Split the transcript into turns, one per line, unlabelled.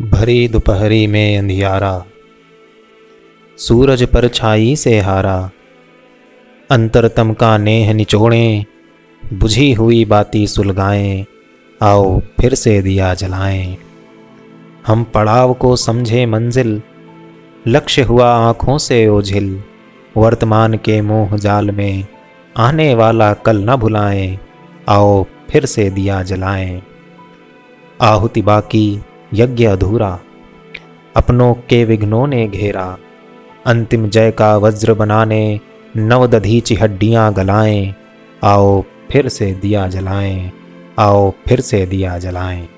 भरी दोपहरी में अंधियारा। सूरज पर छाई से हारा। अंतरतम का नेह निचोड़ें, बुझी हुई बाती सुलगाएँ, आओ फिर से दिया जलाएँ। हम पड़ाव को समझे मंजिल, लक्ष्य हुआ आँखों से ओझिल। वर्तमान के मोह जाल में आने वाला कल न भुलाएँ, आओ फिर से दिया जलाएँ। आहुति बाकी यज्ञ अधूरा। अपनों के विघ्नों ने घेरा। अंतिम जय का वज्र बनाने, नवदधीची हड्डियाँ गलाएँ। आओ फिर से दिया जलाएँ, आओ फिर से दिया जलाएँ।